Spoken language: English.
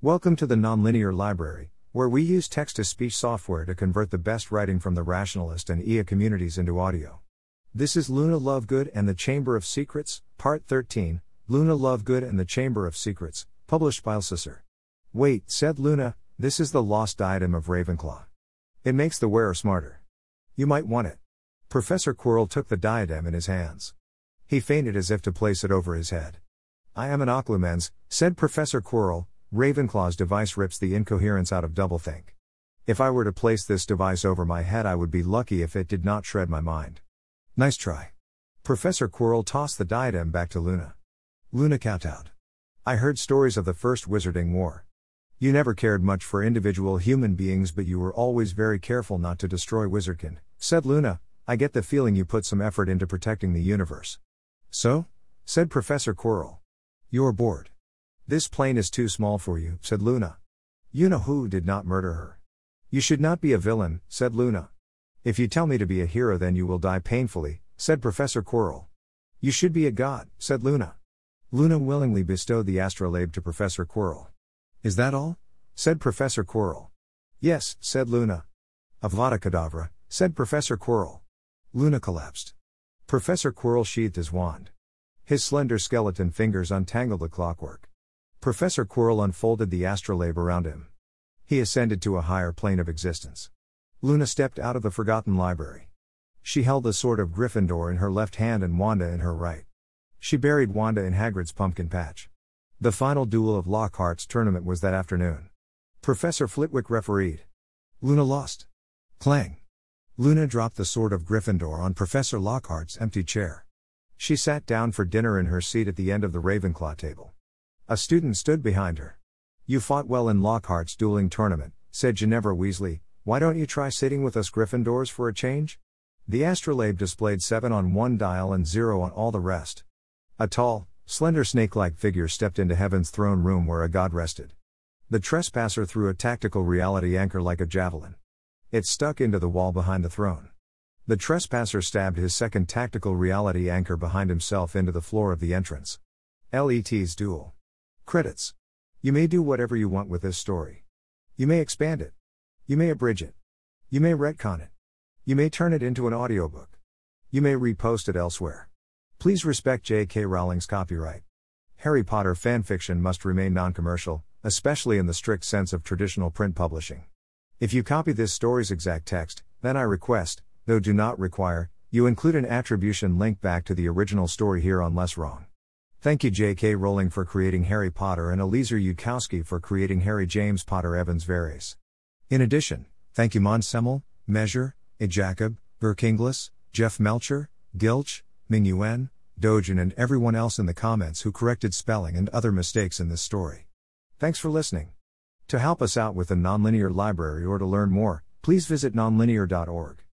Welcome to the Nonlinear Library, where we use text to speech software to convert the best writing from the rationalist and EA communities into audio. This is Luna Lovegood and the Chamber of Secrets, Part 13 Luna Lovegood and the Chamber of Secrets, published by lsusr. Wait, said Luna, this is the lost diadem of Ravenclaw. It makes the wearer smarter. You might want it. Professor Quirrell took the diadem in his hands. He feinted as if to place it over his head. I am an Occlumens, said Professor Quirrell. Ravenclaw's device rips the incoherence out of doublethink. If I were to place this device over my head, I would be lucky if it did not shred my mind. Nice try. Professor Quirrell tossed the diadem back to Luna. Luna kowtowed. I heard stories of the First Wizarding War. You never cared much for individual human beings, but you were always very careful not to destroy Wizardkind, said Luna. I get the feeling you put some effort into protecting the universe. So? said Professor Quirrell. You're bored. This plane is too small for you, said Luna. You know who did not murder her. You should not be a villain, said Luna. If you tell me to be a hero, then you will die painfully, said Professor Quirrell. You should be a god, said Luna. Luna willingly bestowed the astrolabe to Professor Quirrell. Is that all? said Professor Quirrell. Yes, said Luna. Avada Kedavra, said Professor Quirrell. Luna collapsed. Professor Quirrell sheathed his wand. His slender skeleton fingers untangled the clockwork. Professor Quirrell unfolded the astrolabe around him. He ascended to a higher plane of existence. Luna stepped out of the forgotten library. She held the sword of Gryffindor in her left hand and Wanda in her right. She buried Wanda in Hagrid's pumpkin patch. The final duel of Lockhart's tournament was that afternoon. Professor Flitwick refereed. Luna lost. Clang. Luna dropped the sword of Gryffindor on Professor Lockhart's empty chair. She sat down for dinner in her seat at the end of the Ravenclaw table. A student stood behind her. You fought well in Lockhart's dueling tournament, said Ginevra Weasley. Why don't you try sitting with us Gryffindors for a change? The astrolabe displayed 7 on one dial and 0 on all the rest. A tall, slender snake like figure stepped into Heaven's throne room where a god rested. The trespasser threw a tactical reality anchor like a javelin. It stuck into the wall behind the throne. The trespasser stabbed his second tactical reality anchor behind himself into the floor of the entrance. LET's duel. Credits. You may do whatever you want with this story. You may expand it. You may abridge it. You may retcon it. You may turn it into an audiobook. You may repost it elsewhere. Please respect J.K. Rowling's copyright. Harry Potter fanfiction must remain non commercial, especially in the strict sense of traditional print publishing. If you copy this story's exact text, then I request, though do not require, you include an attribution link back to the original story here unless wrong. Thank you J.K. Rowling for creating Harry Potter and Eliezer Yudkowsky for creating Harry James Potter Evans Verres. In addition, thank you MondSemmel, Measure, E. Jacob, Verkinglis, Jeff Melcher, Gilch, Ming Yuan, Dojin and everyone else in the comments who corrected spelling and other mistakes in this story. Thanks for listening. To help us out with the Nonlinear Library or to learn more, please visit nonlinear.org.